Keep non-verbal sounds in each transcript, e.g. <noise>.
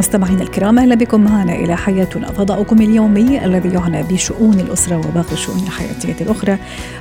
مستمعينا الكرام أهلا بكم معنا إلى حياتنا فضاؤكم اليومي الذي يعنى بشؤون الأسرة وباقي الشؤون الحياتية الأخرى.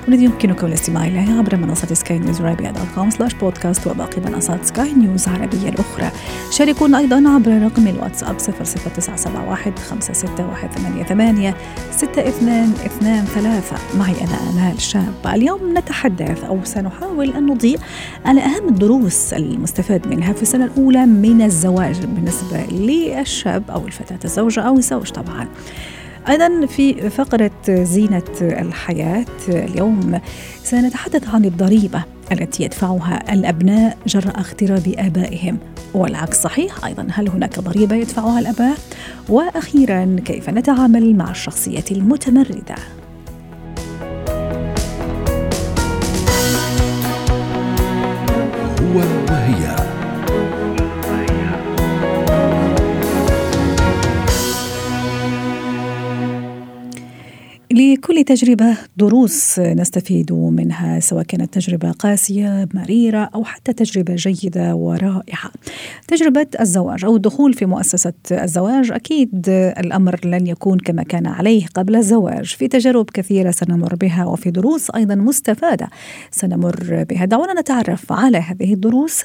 والذي يمكنكم الاستماع اليه عبر منصة سكاي نيوز عربيه dot com slash podcast وباقي منصات سكاي نيوز عربيه الأخرى. شاركونا أيضا عبر رقم الواتساب 00971 561 6223 معي أنا امال شاب اليوم نتحدث أو سنحاول أن نضيء على أهم الدروس المستفاد منها في السنة الأولى من الزواج بالنسبة للشاب أو الفتاة الزوجة أو الزوج طبعا. أيضا في فقرة زينة الحياة اليوم سنتحدث عن الضريبة التي يدفعها الأبناء جراء اغتراب آبائهم. والعكس صحيح أيضا هل هناك ضريبة يدفعها الآباء؟ وأخيرا كيف نتعامل مع الشخصية المتمردة؟ لكل تجربة دروس نستفيد منها سواء كانت تجربة قاسية مريرة أو حتى تجربة جيدة ورائعة. تجربة الزواج أو الدخول في مؤسسة الزواج أكيد الأمر لن يكون كما كان عليه قبل الزواج. في تجارب كثيرة سنمر بها وفي دروس أيضا مستفادة سنمر بها. دعونا نتعرف على هذه الدروس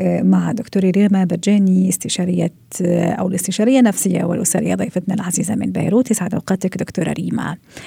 مع دكتورة ريما برجاني استشارية أو الاستشارية النفسية والأسرية ضيفتنا العزيزة من بيروت. يسعد أوقاتك دكتورة ريما.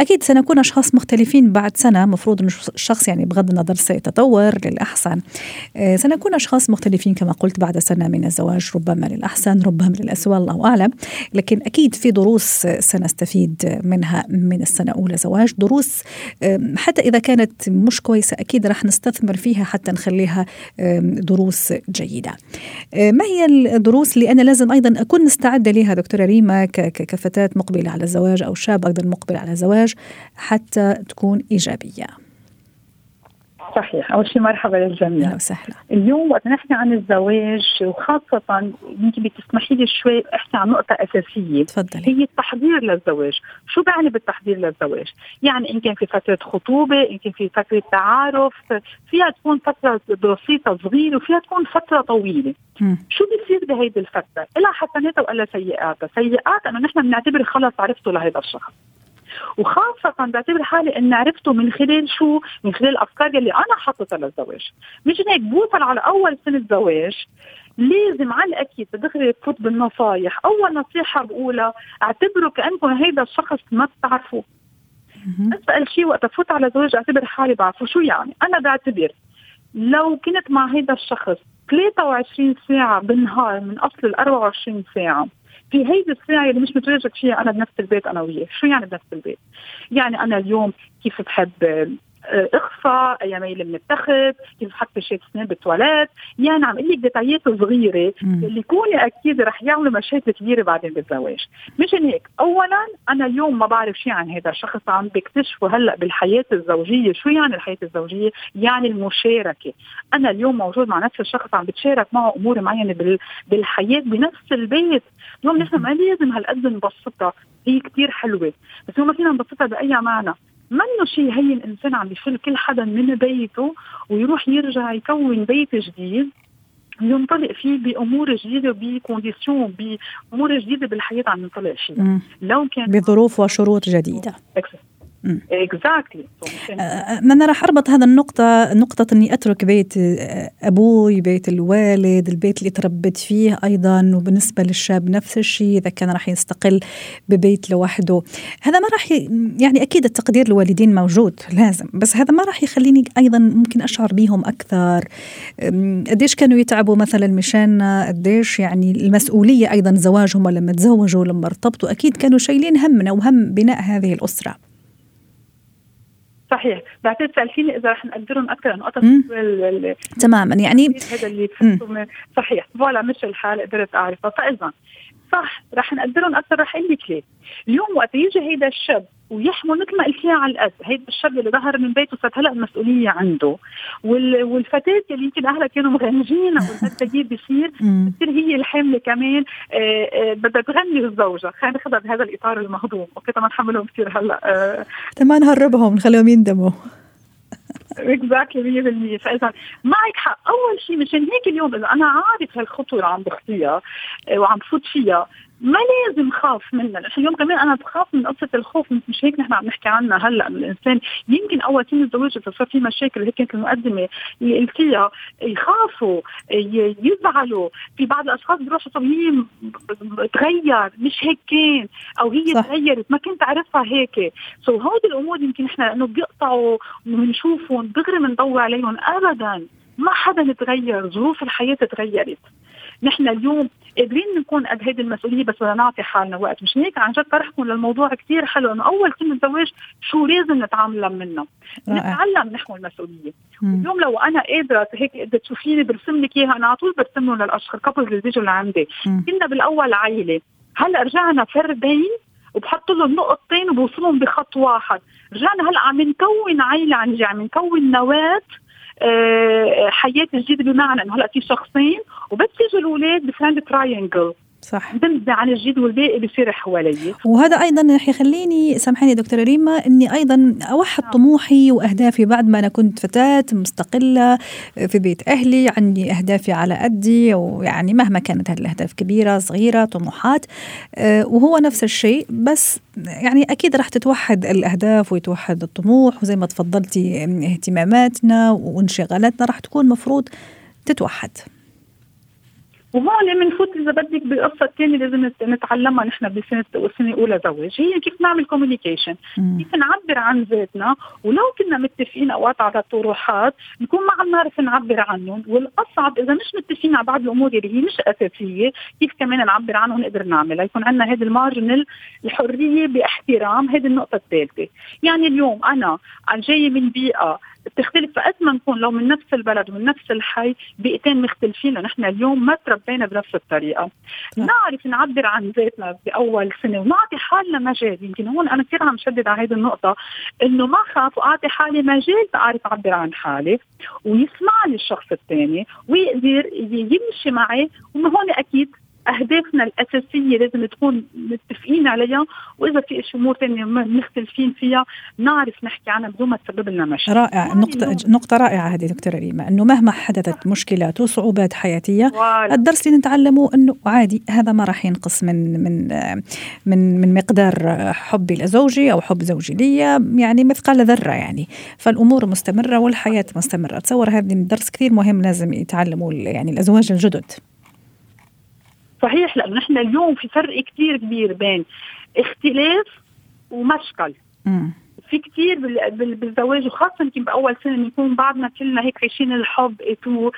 أكيد سنكون أشخاص مختلفين بعد سنة مفروض أن الشخص يعني بغض النظر سيتطور للأحسن. آه، سنكون أشخاص مختلفين كما قلت بعد سنة من الزواج ربما للأحسن ربما للأسوأ الله أعلم. لكن أكيد في دروس سنستفيد منها من السنة أولى زواج. دروس حتى إذا كانت مش كويسة أكيد راح نستثمر فيها حتى نخليها دروس جيدة. آه، ما هي الدروس اللي أنا لازم أيضا أكون مستعدة لها دكتورة ريما كفتاة مقبلة على الزواج أو شاب أيضا مقبل على الزواج؟ حتى تكون إيجابية. صحيح. أول شيء مرحبا للجميع. أهلا وسهلا. اليوم وقت نحكي عن الزواج وخاصة يمكن بتسمحي لي شوي أحكي عن نقطة أساسية. تفضلي. هي التحضير للزواج. شو بعني بالتحضير للزواج؟ يعني إن كان في فترة خطوبة إن كان في فترة تعارف فيها تكون فترة بسيطة صغيرة وفيها تكون فترة طويلة. م. شو بيصير بهيدي الفترة؟ لها حسناتها ولا سيئاتها. سيئات أنه نحن بنعتبر خلص عرفته لهذا الشخص. وخاصة بعتبر حالي إني عرفته من خلال شو؟ من خلال الافكار اللي أنا حطيتها للزواج، مش هيك بوصل على أول سنة زواج لازم على الأكيد دغري تفوت بالنصايح، أول نصيحة بقولها اعتبروا كأنكم هيدا الشخص ما بتعرفوه. أسأل شيء وقت أفوت على زواج أعتبر حالي بعرفه، شو يعني؟ أنا بعتبر لو كنت مع هيدا الشخص 23 ساعة بالنهار من أصل ال 24 ساعة في هيدي الساعة اللي مش متواجد فيها أنا بنفس البيت أنا وياه، شو يعني بنفس البيت؟ يعني أنا اليوم كيف بحب اخفى اي ميل بنتخذ كيف حط شيء سنين بالتواليت. يعني عم أقول لك ديتايات صغيره اللي يكوني أكيد رح يعملوا مشاكل كبيرة بعدين بالزواج. مشان هيك اولا أنا اليوم ما بعرف شيء عن هذا الشخص عم بكتشفه هلأ بالحياة الزوجية. شو يعني الحياة الزوجية؟ يعني المشاركة. أنا اليوم موجود مع نفس الشخص عم بتشارك معه أمور معينة بالحياة بنفس البيت. اليوم نحن ما لازم هالقد نبسطها. هي كتير حلوة. بس هو ما فينا نبسطها بأي معنى؟ منه شيء هي الإنسان عم بيفل كل حدا من بيته ويروح يرجع يكون بيت جديد؟ ينطلق فيه بأمور جديدة وب conditions بامور جديدة بالحياة عم ينطلق فيها. لو كان بظروف وشروط جديدة. exactly آه، آه، أنا راح أربط هذا النقطة نقطة إني أترك بيت آه، أبوي، بيت الوالد، البيت اللي تربيت فيه أيضا وبالنسبة للشاب نفس الشيء إذا كان راح يستقل ببيت لوحده، هذا ما راح يعني أكيد التقدير للوالدين موجود لازم، بس هذا ما راح يخليني أيضا ممكن أشعر بيهم أكثر. قديش كانوا يتعبوا مثلا مشان قديش يعني المسؤولية أيضا زواجهم لما تزوجوا لما ارتبطوا أكيد كانوا شايلين همنا وهم بناء هذه الأسرة. صحيح. بعتقد سالتيني إذا رح نقدرهم أكثر نقطة تماما. يعني هذا اللي صحيح. voilà مش الحال قدرت اعرفها فاذا صح رح نقدرهم أكثر رح أقول لك ليه. اليوم وقت يجي هيدا الشاب ويحمل مثل ما قلتيها على القد هيدا الشاب اللي ظهر من بيته صارت هلأ المسؤولية عنده. وال... والفتاة اللي يمكن أهلها كانوا مغنجينها والتغيير بيصير <laughs> بتصير هي الحامله كمان. آه، آه، بدها تغني الزوجة. خلينا ناخذها بهذا الإطار المهضوم. okay طبعا نحملهم كثير هلأ. آه. تمام نهربهم نخليهم يندموا. <laughs> اكزاكتلي 100% فاذا معك حق. أول شيء مشان هيك اليوم إذا أنا عارف هالخطوة عم بخطيها وعم بفوت فيها ما لازم خاف منها نحن اليوم كمان أنا بخاف من قصة الخوف مش هيك نحن عم نحكي عنها هلأ الإنسان. يمكن أول سنه الزواج إذا صار في مشاكل هيك كانت المقدمه اللي قلتيها يخافوا يزعلوا. في بعض الأشخاص بيروحوا طب هي تغير مش هيك كان أو هي صح. تغيرت ما كنت اعرفها هيك. so هودي الأمور يمكن نحن لأنه بيقطعوا بنشوفهم دغري بنضوي عليهم ابدا. ما حدا تغير ظروف الحياة تغيرت. نحن اليوم قادرين نكون قد هيدي المسؤولية بس بدنا نعطي حالنا وقت. مش هيك؟ عن جد طرحكم للموضوع كثير حلو إنه أول كلمة زواج شو لازم نتعلم منه. نتعلم نحو المسؤولية. اليوم لو أنا قادرة هيك قد تشوفيني برسم لك اياها أنا على طول برسم لهم للأشخاص couples اللي بيجوا لعندي. كنا بالأول عائله هلأ رجعنا فردين وبحط لهم نقطتين وبوصلهم بخط واحد. رجعنا هلأ عم نكون عائله عن عم نكون نواة. حياه جديده بمعنى إنه هلأ في شخصين وبس يجوا الأولاد بفرند تراينجل صح. بنبدا عن الجديد والباقي بصير حوالي وهذا أيضا رح يخليني سامحيني دكتورة ريما إني أيضا أوحد نعم. طموحي وأهدافي بعد ما أنا كنت فتاة مستقلة في بيت أهلي عندي أهدافي على قدي ويعني مهما كانت هذه الأهداف كبيرة صغيرة طموحات آه، وهو نفس الشيء. بس يعني أكيد راح تتوحد الأهداف ويتوحد الطموح وزي ما تفضلتي اهتماماتنا وانشغالاتنا راح تكون مفروض تتوحد. وهون بنفوت إذا بدك بقصة ثانية لازم نتعلمها نحن بسنه وسنه اولى زواج. هي كيف نعمل كوميونيكيشن كيف نعبر عن ذاتنا. ولو كنا متفقين أوقات على طروحات نكون ما عم نعرف نعبر عنهم. والأصعب إذا مش متفقين على بعض الأمور اللي هي مش أساسية كيف كمان نعبر عنهم نقدر نعملها؟ يكون عندنا هذا المارجن الحرية باحترام هذه النقطة الثالثة. يعني اليوم أنا جاية من بيئة بتختلف. فقد ما نكون لو من نفس البلد ومن نفس الحي بيئتين مختلفين نحن اليوم ما تربينا بنفس الطريقة. نعرف نعبر عن ذاتنا بأول سنة ونعطي حالنا مجال. يمكن هون أنا كثير عم شدد على هذه النقطة إنه ما خاف وأعطي حالي مجال تعرف أعبر عن حالي ويسمعني الشخص الثاني ويقدر يمشي معي. وهون أكيد أهدافنا الأساسية لازم تكون متفقين عليها وإذا في أمور ثانية مختلفين فيها نعرف نحكي عنها بدون ما تسبب لنا مشاكل. رائع. نقطه نقطة رائعة هذه دكتورة ريما إنه مهما حدثت مشكلات وصعوبات حياتية والا. الدرس اللي نتعلمه إنه عادي هذا ما راح ينقص من من من من مقدار حبي لزوجي أو حب زوجي لي يعني مثقال ذرة يعني. فالأمور مستمرة والحياة مستمرة. اتصور هذا درس كثير مهم لازم يتعلموا يعني الأزواج الجدد. صحيح لأنه نحن اليوم في فرق كثير كبير بين اختلاف ومشكل في كثير بالزواج وخاصة يمكن بأول سنة بنكون بعدنا كلنا هيك عايشين الحب ايتو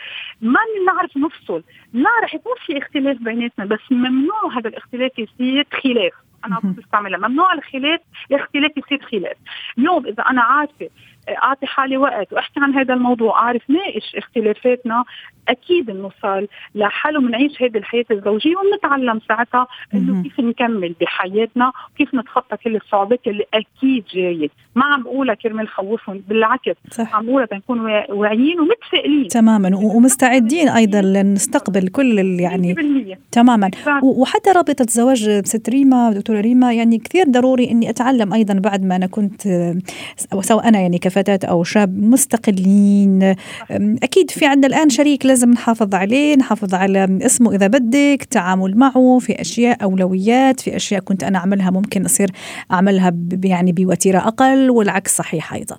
ما بنعرف نفصل. لا رح يكون في اختلاف بيناتنا بس ممنوع هذا الاختلاف يصير خلاف. أنا بستعملها. ممنوع الخلاف الاختلاف يصير خلاف. اليوم إذا أنا عارفة أعطي حالي وقت وأحكي عن هذا الموضوع اعرف ناقش اختلافاتنا أكيد بنوصل لحل وبنعيش هذه الحياة الزوجية وبنتعلم ساعتها إنه كيف نكمل بحياتنا وكيف نتخطى كل الصعوبات اللي أكيد جاية. ما عم بقولها كرمال خوفهم بالعكس صح. عم بقولها تنكون واعيين ومتفائلين. تماما ومستعدين أيضا لنستقبل كل يعني 100% تماما. وحتى رابطة زواج ست ريما دكتورة ريما يعني كثير ضروري إني أتعلم أيضا بعد ما أنا كنت سواء أنا يعني كفتاه أو شاب مستقلين. أكيد في عندنا الآن شريك لازم نحافظ عليه نحافظ على اسمه إذا بدك تعامل معه في أشياء أولويات في أشياء كنت أنا أعملها ممكن أصير أعملها يعني بوتيرة أقل والعكس صحيح أيضا.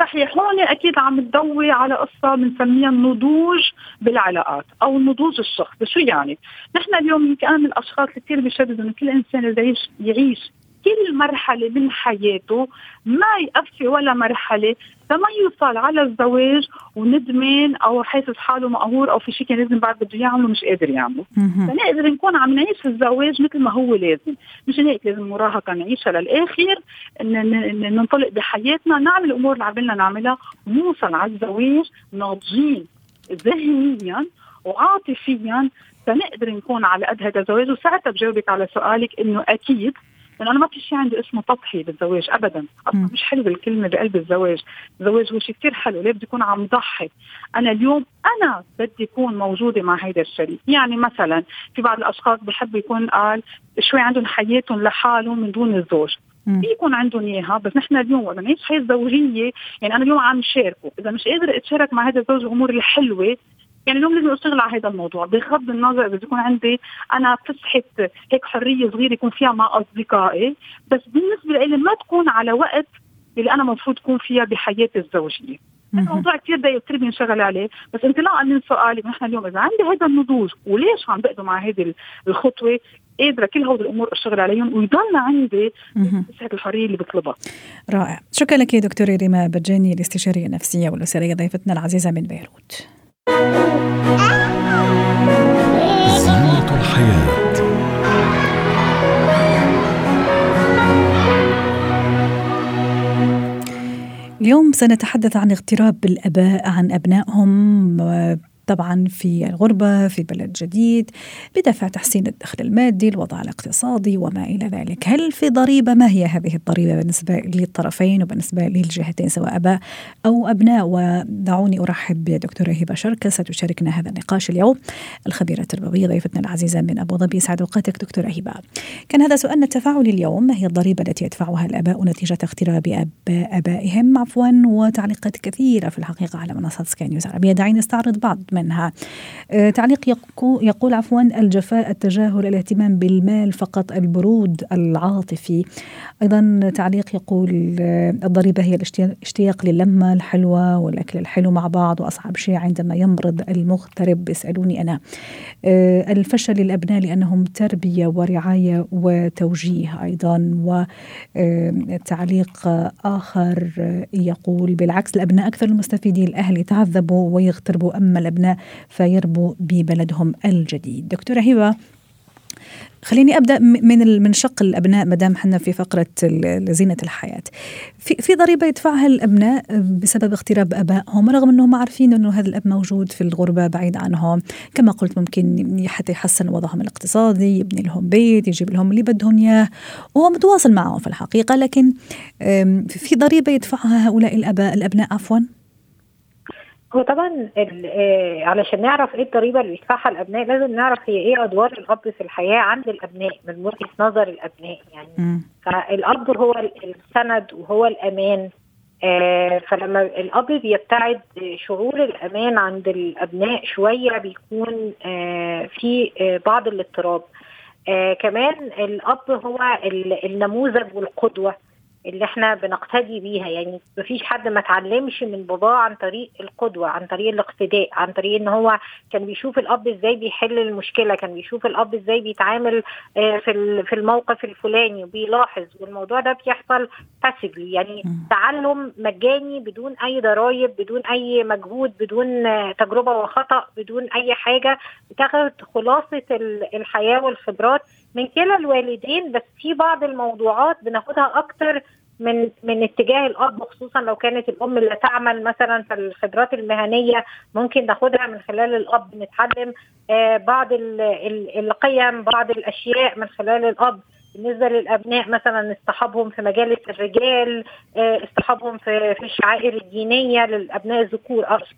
صحيح هون أكيد عم تضوي على قصة بنسميها النضوج بالعلاقات أو النضوج الشخصي. شو يعني؟ نحن اليوم أنا من الأشخاص كثير بيشددوا انه كل إنسان اللي يعيش كل مرحلة من حياته ما يقفي ولا مرحلة لما يوصل على الزواج وندمان أو حاسس حاله مقهور أو في شيء كان لازم بعد بده يعمله مش قادر يعمله. فنقدر نكون عم نعيش الزواج مثل ما هو لازم. مش هيك لازم مراهقة نعيشها للآخر ننطلق بحياتنا نعمل الأمور اللي عملنا نعملها ونوصل على الزواج ناضجين ذهنيا وعاطفيا. فنقدر نكون على قد هذا الزواج. وساعتها بجاوبك على سؤالك إنه أكيد لأنه أنا ما في شيء عندي اسمه تضحية بالزواج ابدا. أصلا مش حلوة الكلمة بقلب الزواج. الزواج هو شيء كثير حلو ليه بدي أكون عم ضحي؟ أنا اليوم أنا بدي أكون موجودة مع هيدا الشريك. يعني مثلا في بعض الأشخاص بحب يكون قال شوي عندهم حياتهم لحالهم من دون الزوج. في يكون عندهم إياها بس نحن اليوم وقت نعيش حياة زوجية يعني أنا اليوم عم شاركه. إذا مش قادر أتشارك مع هذا الزوج الأمور الحلوة يعني اليوم لازم أشتغل على هذا الموضوع. بغض النظر إذا بيكون عندي أنا فسحة هيك حرية صغيرة يكون فيها مع أصدقائي بس بالنسبة لي ما تكون على وقت اللي أنا المفروض أكون فيها بحياتي الزوجية. الموضوع كثير ضيق كثير بينشغل عليه بس انطلاقا من سؤالي نحن اليوم إذا عندي هذا النضوج وليش عم بقدم مع هذه الخطوة قادرة كل هول الأمور أشتغل عليهم ويضل عندي مساحه الحرية اللي بطلبها. رائع، شكرا لك دكتورة ريما بجاني الاستشارية النفسية والأسرية ضيفتنا العزيزة من بيروت. زينة الحياة. اليوم سنتحدث عن اغتراب الأباء عن أبنائهم طبعا في الغربة في بلد جديد بدافع تحسين الدخل المادي الوضع الاقتصادي وما إلى ذلك. هل في ضريبة؟ ما هي هذه الضريبة بالنسبة للطرفين وبالنسبة للجهتين سواء أباء أو أبناء؟ ودعوني أرحب بدكتورة هبة شركة ستشاركنا هذا النقاش اليوم. الخبيرة التربوية ضيفتنا العزيزة من أبو ظبي سعد أوقاتك دكتورة هبة. كان هذا سؤالنا التفاعلي اليوم. ما هي الضريبة التي يدفعها الآباء نتيجة اغتراب أب آبائهم. عفوا وتعليقات كثيرة في الحقيقة على منصات سكاي نيوز عربية. دعينا نستعرض بعض منها. آه، تعليق يقول عفوا الجفاء التجاهل الاهتمام بالمال فقط البرود العاطفي. أيضا تعليق يقول آه، الضريبة هي الاشتياق للمة الحلوة والأكل الحلو مع بعض وأصعب شيء عندما يمرض المغترب. بيسألوني أنا. آه، الفشل للأبناء لأنهم تربية ورعاية وتوجيه أيضا. وتعليق آخر يقول بالعكس الأبناء أكثر المستفيدين الأهل يتعذبوا ويغتربوا أما الأبناء فيربوا ببلدهم الجديد. دكتورة هبة خليني أبدأ من من شق الأبناء ما دام إحنا في فقرة زينة الحياة. في في ضريبة يدفعها الأبناء بسبب اغتراب أبائهم رغم أنهم عارفين أنه هذا الأب موجود في الغربة بعيد عنهم، كما قلت ممكن حتى يحسن وضعهم الاقتصادي، يبني لهم بيت، يجيب لهم اللي بدهم إياه، وهو متواصل معهم في الحقيقة. لكن في ضريبة يدفعها هؤلاء الأباء الأبناء عفوا؟ هو طبعا آه، علشان نعرف إيه الضريبة اللي بيدفعها الأبناء لازم نعرف هي إيه أدوار الأب في الحياة عند الأبناء من وجهة نظر الأبناء يعني. م. فالأب هو السند وهو الأمان. آه فلما الأب بيبتعد شعور الأمان عند الأبناء شوية بيكون آه في آه بعض الاضطراب. كمان الأب هو النموذج والقدوة. اللي إحنا بنقتدي بيها. يعني مفيش حد ما اتعلمش من باباه عن طريق القدوة عن طريق الاقتداء عن طريق إن هو كان بيشوف الأب إزاي بيحل المشكلة كان بيشوف الأب إزاي بيتعامل آه، في في الموقف الفلاني وبيلاحظ. والموضوع ده بيحصل باسفلي يعني تعلم مجاني بدون أي ضرائب بدون أي مجهود بدون تجربة وخطأ بدون أي حاجة بتاخد خلاصة الحياة والخبرات من كلا الوالدين بس في بعض الموضوعات بناخدها أكتر من من اتجاه الأب خصوصا لو كانت الأم اللي تعمل مثلا في الخبرات المهنية ممكن ناخدها من خلال الأب نتعلم آه بعض القيم بعض الأشياء من خلال الأب. بالنسبة للأبناء مثلا اصطحابهم في مجالس الرجال آه اصطحابهم في في الشعائر الدينية للأبناء الذكور اقصد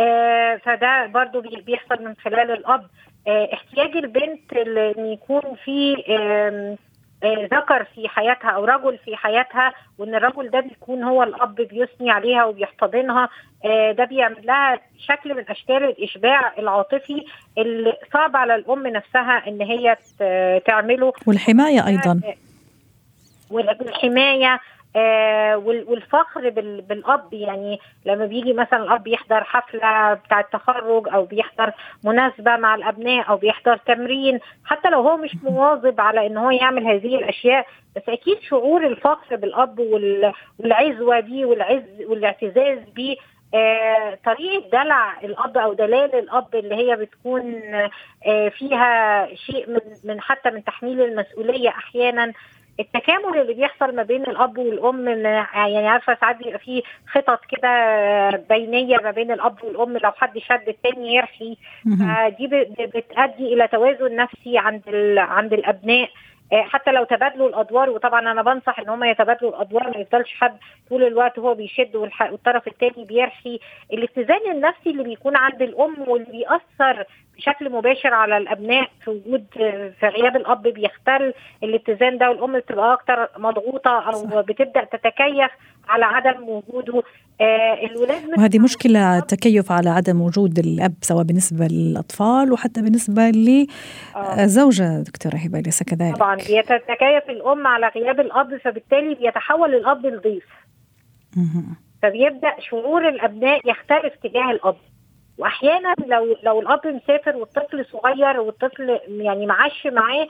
آه فده برضو بيحصل من خلال الأب. احتياج البنت إن يكون في آه، ذكر في حياتها أو رجل في حياتها وإن الرجل ده بيكون هو الأب بيثني عليها وبيحتضنها آه، ده بيعمل لها شكل من أشكال الإشباع العاطفي اللي صعب على الأم نفسها إن هي تعمله. والحماية أيضا. والحماية آه والفخر بالأب. يعني لما بيجي مثلا الأب يحضر حفلة بتاع التخرج أو بيحضر مناسبة مع الأبناء أو بيحضر تمرين حتى لو هو مش مواظب على إن هو يعمل هذه الأشياء بس أكيد شعور الفخر بالأب والعزوة بيه والعز والاعتزاز بيه آه طريقة دلع الأب أو دلال الأب اللي هي بتكون آه فيها شيء من من حتى من تحميل المسؤولية أحيانا. التكامل اللي بيحصل ما بين الأب والأم يعني عارفة ساعات بيبقى في خطط كده بينية ما بين الأب والأم لو حد شد التاني يرخي. فدي بتؤدي إلى توازن نفسي عند عند الأبناء. آه، حتى لو تبادلوا الأدوار وطبعا أنا بنصح إن هم يتبادلوا الأدوار ما يفضلش حد طول الوقت هو بيشد والطرف الثاني بيرخي. الاتزان النفسي اللي بيكون عند الأم واللي بيأثر بشكل مباشر على الأبناء في وجود في غياب الأب بيختل الاتزان ده والأم بتبقى أكتر مضغوطة أو بتبدأ تتكيف على عدم وجوده. آه الولاد وهذه مشكلة التكيف على عدم وجود الأب سواء بالنسبة للأطفال وحتى بالنسبة لزوجه آه. دكتورة هبة أليس كذلك؟ طبعا بيتكيف الأم على غياب الأب فبالتالي بيتحول الأب لضيف. فبيبدأ شعور الأبناء يختلف تجاه الأب. واحيانا لو لو الاب مسافر والطفل صغير والطفل يعني معاش معاه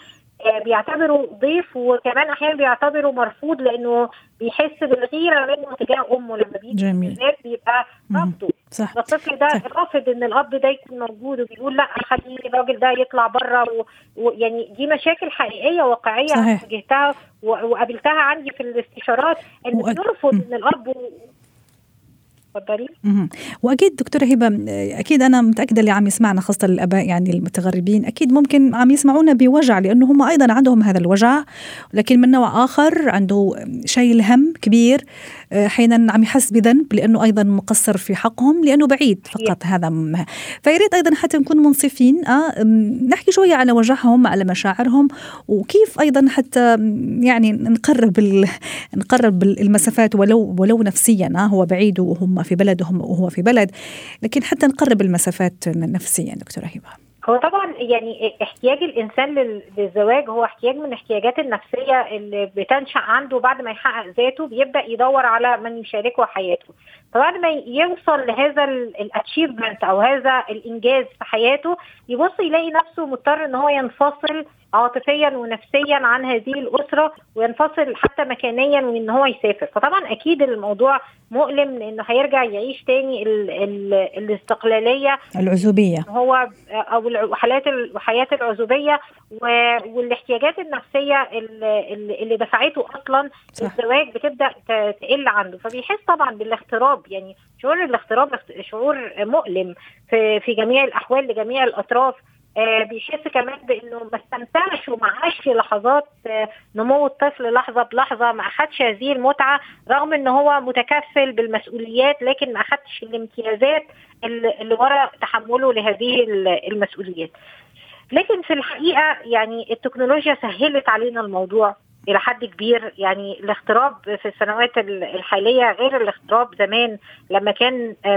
آه، بيعتبره ضيف وكمان أحيانا بيعتبره مرفوض لأنه بيحس بالغيرة منه تجاه أمه. لما بيجي جميل. بيبقى رفضه صح. الطفل ده رافض إن الأب ده يكون موجود وبيقول لأ خلي الراجل ده يطلع بره ويعني دي مشاكل حقيقية واقعية واجهتها وقابلتها عندي في الاستشارات إن بيرفض إن الأب وأكيد دكتورة هبة أكيد أنا متأكدة اللي عم يسمعنا خاصة الآباء يعني المتغربين أكيد ممكن عم يسمعونا بوجع لأنه هم أيضا عندهم هذا الوجع لكن من نوع آخر عنده شيء الهم كبير. أحيانا عم يحس بذنب لأنه أيضا مقصر في حقهم لأنه بعيد فقط هذا فيريد أيضا حتى نكون منصفين أه نحكي شوية على وجعهم على مشاعرهم وكيف أيضا حتى يعني نقرب نقرب المسافات ولو ولو نفسيا أه هو بعيد وهم في بلدهم وهو في بلد لكن حتى نقرب المسافات نفسيا دكتورة هبة. هو طبعا يعني احتياج الإنسان للزواج هو احتياج من الاحتياجات النفسية اللي بتنشأ عنده بعد ما يحقق ذاته بيبدأ يدور على من يشاركه حياته. فبعد ما يوصل لهذا الاتشيفمنت أو هذا الإنجاز في حياته يبص يلاقي نفسه مضطر إن هو ينفصل عاطفيا ونفسيا عن هذه الأسرة وينفصل حتى مكانيا وان هو يسافر. فطبعا أكيد الموضوع مؤلم لأنه هيرجع يعيش تاني ال ال الاستقلالية. العزوبية. هو أو حالات الحياة العزوبية والاحتياجات النفسية اللي, دفعته أصلا. الزواج بتبدأ تقل عنده. فبيحس طبعا بالاغتراب يعني شعور الاغتراب شعور مؤلم في في جميع الأحوال لجميع الأطراف. آه بيحس كمان بإنه ما استمتعش وما عاش لحظات آه نمو الطفل لحظة بلحظة. ما أخدش هذه المتعة رغم إن هو متكفل بالمسؤوليات لكن ما اخدش الامتيازات اللي ورا تحمله لهذه المسؤوليات. لكن في الحقيقة يعني التكنولوجيا سهلت علينا الموضوع. إلى حد كبير. يعني الاغتراب في السنوات الحالية غير الاغتراب زمان لما كان آه،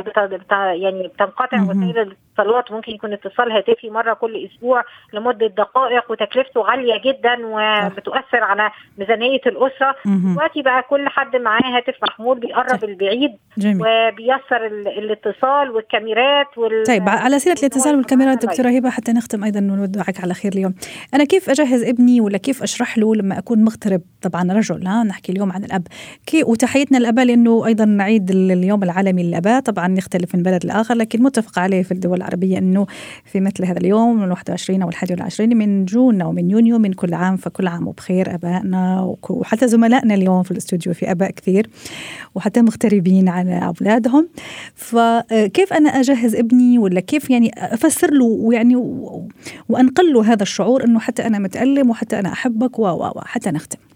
يعني بتنقطع وسائل الاتصالات ممكن يكون اتصال هاتفي مرة كل أسبوع لمدة دقائق وتكلفته غالية جدا وبتؤثر على ميزانية الأسرة. دلوقتي بقى كل حد معاه هاتف محمول بيقرب البعيد وبيسر الاتصال والكاميرات وال طيب على سيرة الاتصال والكاميرات دكتورة هبة حتى نختم أيضا ونودعك على خير اليوم. أنا كيف أجهز ابني ولا كيف أشرح له لما أكون مغترب؟ طبعا رجل ها نحكي اليوم عن الأب. كي وتحيتنا للاباء لأنه أيضا نعيد اليوم العالمي للأباء. طبعا يختلف من بلد لآخر لكن متفق عليه في الدول العربية أنه في مثل هذا اليوم من 21 أو الحادي والعشرين من جون أو من يونيو من كل عام فكل عام وبخير أبائنا وحتى زملائنا اليوم في الاستوديو في أباء كثير وحتى مغتربين عن أولادهم. فكيف أنا أجهز ابني ولا كيف يعني أفسر له ويعني وأنقل له هذا الشعور أنه حتى أنا متألم وحتى أنا أحبك وحتى نختم؟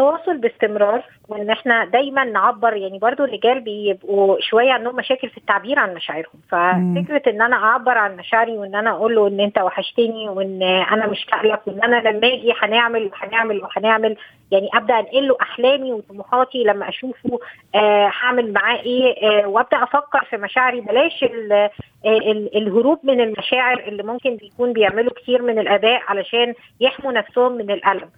تواصل باستمرار وإن إحنا دايما نعبر يعني برضو الرجال بيبقوا شوية عندهم مشاكل في التعبير عن مشاعرهم. ففكرة إن أنا أعبر عن مشاعري وإن أنا أقول له إن أنت وحشتني وإن أنا مشتاق لك وإن أنا لما أجي هنعمل وهنعمل وهنعمل يعني أبدأ أنقل له أحلامي وطموحاتي لما أشوفه آه هعمل معاه إيه آه وأبدأ أفكر في مشاعري. بلاش ال ال الهروب من المشاعر اللي ممكن بيكون بيعملوا كتير من الاباء علشان يحموا نفسهم من الألم. آه،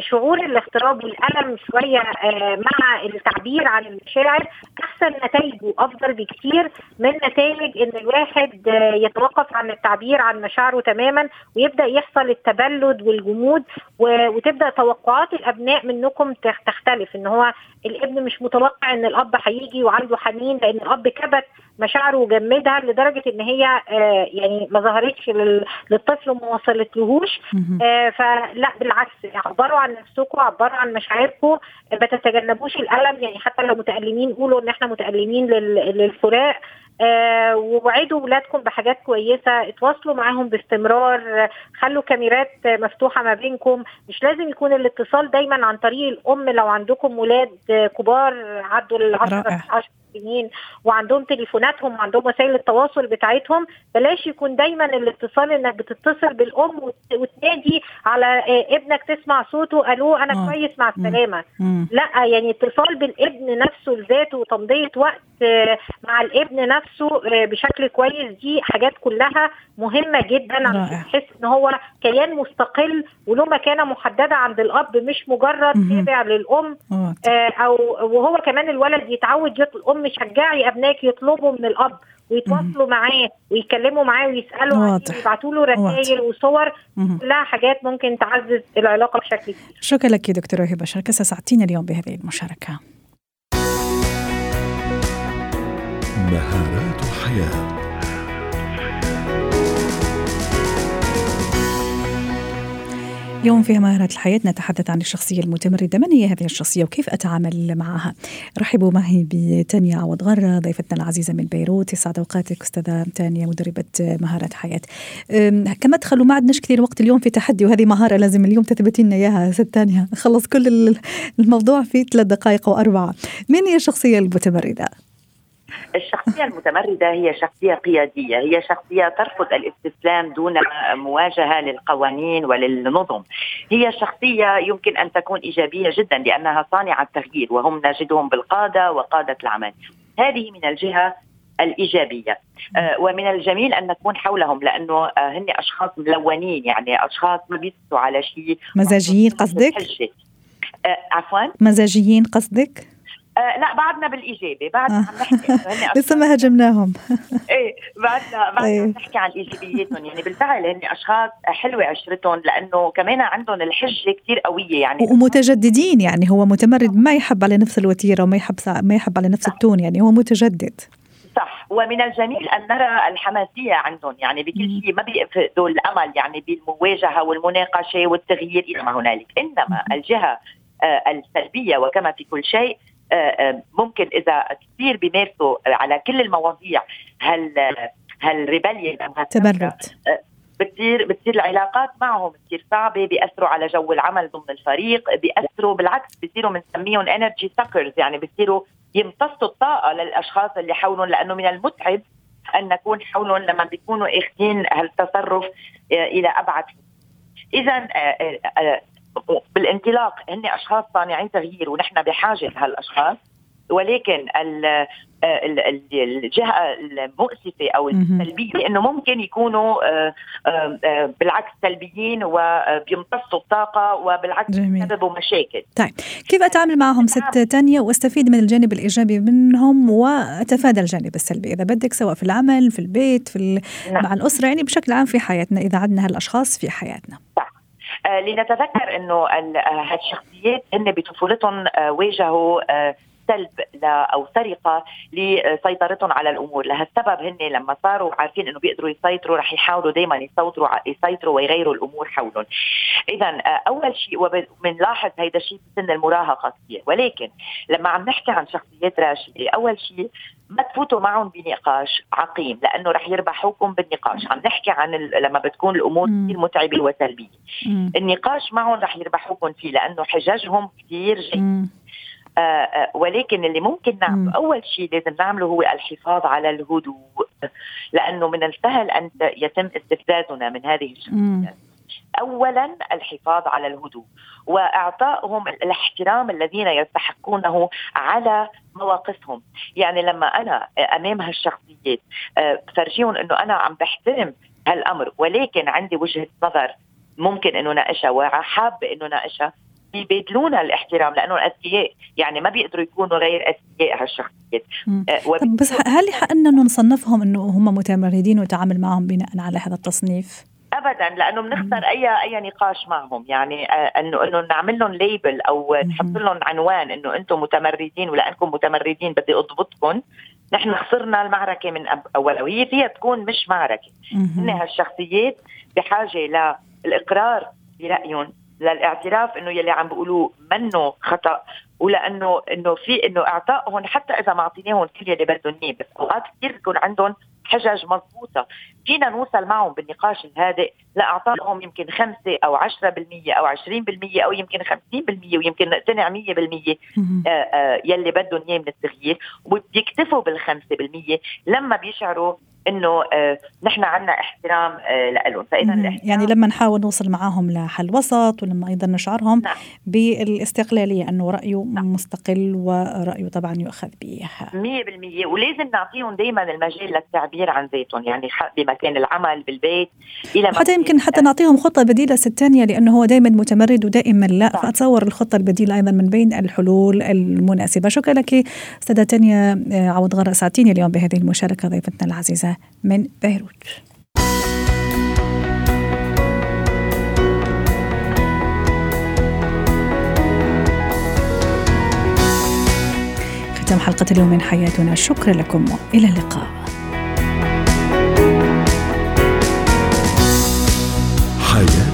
شعور الاغتراب والالم شوية آه، مع التعبير عن المشاعر أحسن نتائجه أفضل بكثير من نتائج إن الواحد آه، يتوقف عن التعبير عن مشاعره تماما ويبدأ يحصل التبلد والجمود وتبدأ توقعات الأبناء منكم تختلف إن هو الابن مش متوقع إن الأب هيجي وعنده حنين لأن الأب كبت مشاعره وجمدها لدرجة إن هي آه يعني ما ظهرتش للطفل وما وصلتلهوش آه فلا بالعكس عبروا عن نفسكم عبروا عن مشاعركم ما تتجنبوش الألم. يعني حتى لو متألمين قولوا إن إحنا متألمين للفراق. آه ووعدوا اولادكم بحاجات كويسة. اتواصلوا معاهم باستمرار. خلوا كاميرات مفتوحة ما بينكم. مش لازم يكون الاتصال دايما عن طريق الأم. لو عندكم ولاد كبار عدوا ال 10 10 سنين وعندهم تليفوناتهم وعندهم وسائل التواصل بتاعتهم بلاش يكون دايما الاتصال إنك بتتصل بالأم وتنادي على آه، ابنك تسمع صوته ألو أنا آه. كويس مع السلامة. لا يعني اتصال بالابن نفسه لذاته وتمضية وقت آه، مع الابن نفسه بشكل كويس دي حاجات كلها مهمة جدا. عشان تحس إن هو كيان مستقل وله مكانه محددة عند الأب مش مجرد تابع للأم أو وهو كمان الولد يتعود الأم شجعي أبنائك يطلبوا من الأب ويتواصلوا معاه ويتكلموا معاه ويسألوا ويبعتوا له رسائل وصور كلها حاجات ممكن تعزز العلاقة بشكل كبير. شكرا لك دكتورة هبه شركسه ساعتين اليوم بهذه المشاركة. مهارات الحياة. اليوم في مهارات الحياة نتحدث عن الشخصية المتمردة. من هي هذه الشخصية وكيف أتعامل معها؟ رحبوا معي بتانيا عوض غرة ضيفتنا العزيزة من بيروت. يسعد أوقاتك أستاذة تانيا مدربة مهارات حياة كما تخلوا ما عندناش كثير وقت اليوم في تحدي وهذه مهارة لازم اليوم تثبتي لنا إياها ست تانيا. <laughs> خلص كل الموضوع في ثلاث دقائق وأربعة. من هي الشخصية المتمردة؟ الشخصية المتمردة هي شخصية قيادية هي شخصية ترفض الاستسلام دون مواجهة للقوانين وللنظم. هي شخصية يمكن أن تكون إيجابية جدا لأنها صانعة تغيير وهم نجدهم بالقادة وقادة العمل. هذه من الجهة الإيجابية. آه ومن الجميل أن نكون حولهم لأنه آه هن أشخاص ملونين يعني أشخاص ما بيسوا على شيء. مزاجيين قصدك؟ آه عفوا؟ مزاجيين قصدك؟ آه لا بعدنا بالايجابي بعدنا عم نحكي. <laughs> لسه ما هاجمناهم. <laughs> إيه بعدنا بعدنا أيه. نحكي عن ايجابياتهم يعني بالفعل هن أشخاص حلوة عشرتهم لأنه كمان عندهم الحجة كثير قوية يعني. ومتجددين يعني هو متمرد ما يحب على نفس الوتيرة وما يحب ما يحب على نفس التون يعني هو متجدد. صح. ومن الجميل أن نرى الحماسية عندهم يعني بكل شيء ما بيفقدوا الأمل يعني بالمواجهة والمناقشة والتغيير إلى ما هنالك. إنما الجهة آه، السلبية وكما في كل شيء آه، آه، ممكن إذا كثير بيمارسوا على كل المواضيع هل هال rebellion تبرد بتصير بتصير العلاقات معهم كثير صعبة بيأثروا على جو العمل ضمن الفريق بيأثروا بالعكس بيصيروا بنسميهم energy suckers يعني بيصيروا يمتصوا الطاقة للأشخاص اللي حولهم لأنه من المتعب أن نكون حولهم لما بيكونوا اخذين هالتصرف إلى أبعد اذا بالانطلاق هن أشخاص صانعين تغيير ونحن بحاجة لهالأشخاص ولكن الجهة المؤسفة أو السلبية إنه ممكن يكونوا آه، آه، آه، بالعكس سلبيين وبيمتصوا الطاقة وبالعكس يسببوا مشاكل. طيب كيف أتعامل معهم ست تانية وأستفيد من الجانب الإيجابي منهم وأتفادى الجانب السلبي إذا بدك سواء في العمل في البيت في نعم. مع الأسرة يعني بشكل عام في حياتنا إذا عندنا هالأشخاص في حياتنا. صح. آه لنتذكر إنه هالشخصيات هن بطفولتهم آه واجهوا آه سلب أو سرقة لسيطرتهم على الأمور. لهالسبب هن لما صاروا عارفين إنه بيقدروا يسيطروا رح يحاولوا دائما يسيطروا يسيطروا ويغيروا الأمور حولهم. اذا آه، أول شيء وبنلاحظ هيدا الشيء بسن المراهقة كثير. ولكن لما عم نحكي عن شخصيات راشدة أول شيء ما تفوتوا معهم بنقاش عقيم لأنه رح يربحوكم بالنقاش. عم نحكي عن لما بتكون الأمور كثير متعبة وسلبية. النقاش معهم رح يربحوكم فيه لأنه حججهم كثير جيد. آه، آه، ولكن اللي ممكن نعمله أول شيء لازم نعمله هو الحفاظ على الهدوء لأنه من السهل أن يتم استفزازنا من هذه الشخصيات اولا الحفاظ على الهدوء وإعطائهم الاحترام الذين يستحقونه على مواقفهم. يعني لما أنا أمام هالشخصيات آه، فرجيهم إنه أنا عم بحترم هالأمر ولكن عندي وجهة نظر ممكن إنه ناقشها وحابة إنه ناقشها بيبادلونا الاحترام لأنه الاذكياء يعني ما بيقدروا يكونوا غير اذكياء هالشخصيات. أه بس هل حقنا إنه نصنفهم انه هم متمردين ونتعامل معهم بناء على هذا التصنيف؟ ابدا لأنه بنخسر اي أي نقاش معهم. يعني آه، انه إنه نعمل لهم ليبل أو نحط لهم عنوان إنه أنتم متمردين ولانكم متمردين بدي أضبطكم. نحن خسرنا المعركة من اول وهي فيها تكون مش معركة. هن هالشخصيات بحاجة للاقرار برأيهم للاعتراف إنه يلي عم بيقولوه منه خطأ ولأنه إنه في إنه إعطائهم حتى إذا ما أعطيناهم كل اللي بدهم إياه. بس أوقات كثير بيكون عندهم حجج مضبوطة. فينا نوصل معهم بالنقاش الهادئ. لاعطائهم يمكن 5 أو 10% أو 20% أو يمكن 50% ويمكن نقتنع 100% آه، آه، يلي بدهم إياه من التغيير. وبيكتفوا بال 5% لما بيشعروا إنه آه نحن عندنا احترام آه لهم فاذا يعني لما نحاول نوصل معاهم لحل وسط ولما أيضا نشعرهم نعم. بالاستقلالية إنه رايه نعم. مستقل ورايه طبعا يؤخذ به. 100% ولازم نعطيهم دائما المجال للتعبير عن ذاتهم يعني بمكان العمل بالبيت إلى حتى يمكن حتى نعطيهم خطة بديلة ست ثانية لأنه هو دائما متمرد ودائما. لا نعم. فأتصور الخطة البديلة أيضا من بين الحلول المناسبة. شكرا لك استاذه تانيا آه، عوض غراء ساعتين اليوم بهذه المشاركة ضيفتنا العزيزة من بيروت. ختام حلقة اليوم من حياتنا. شكرا لكم وإلى اللقاء. حياتي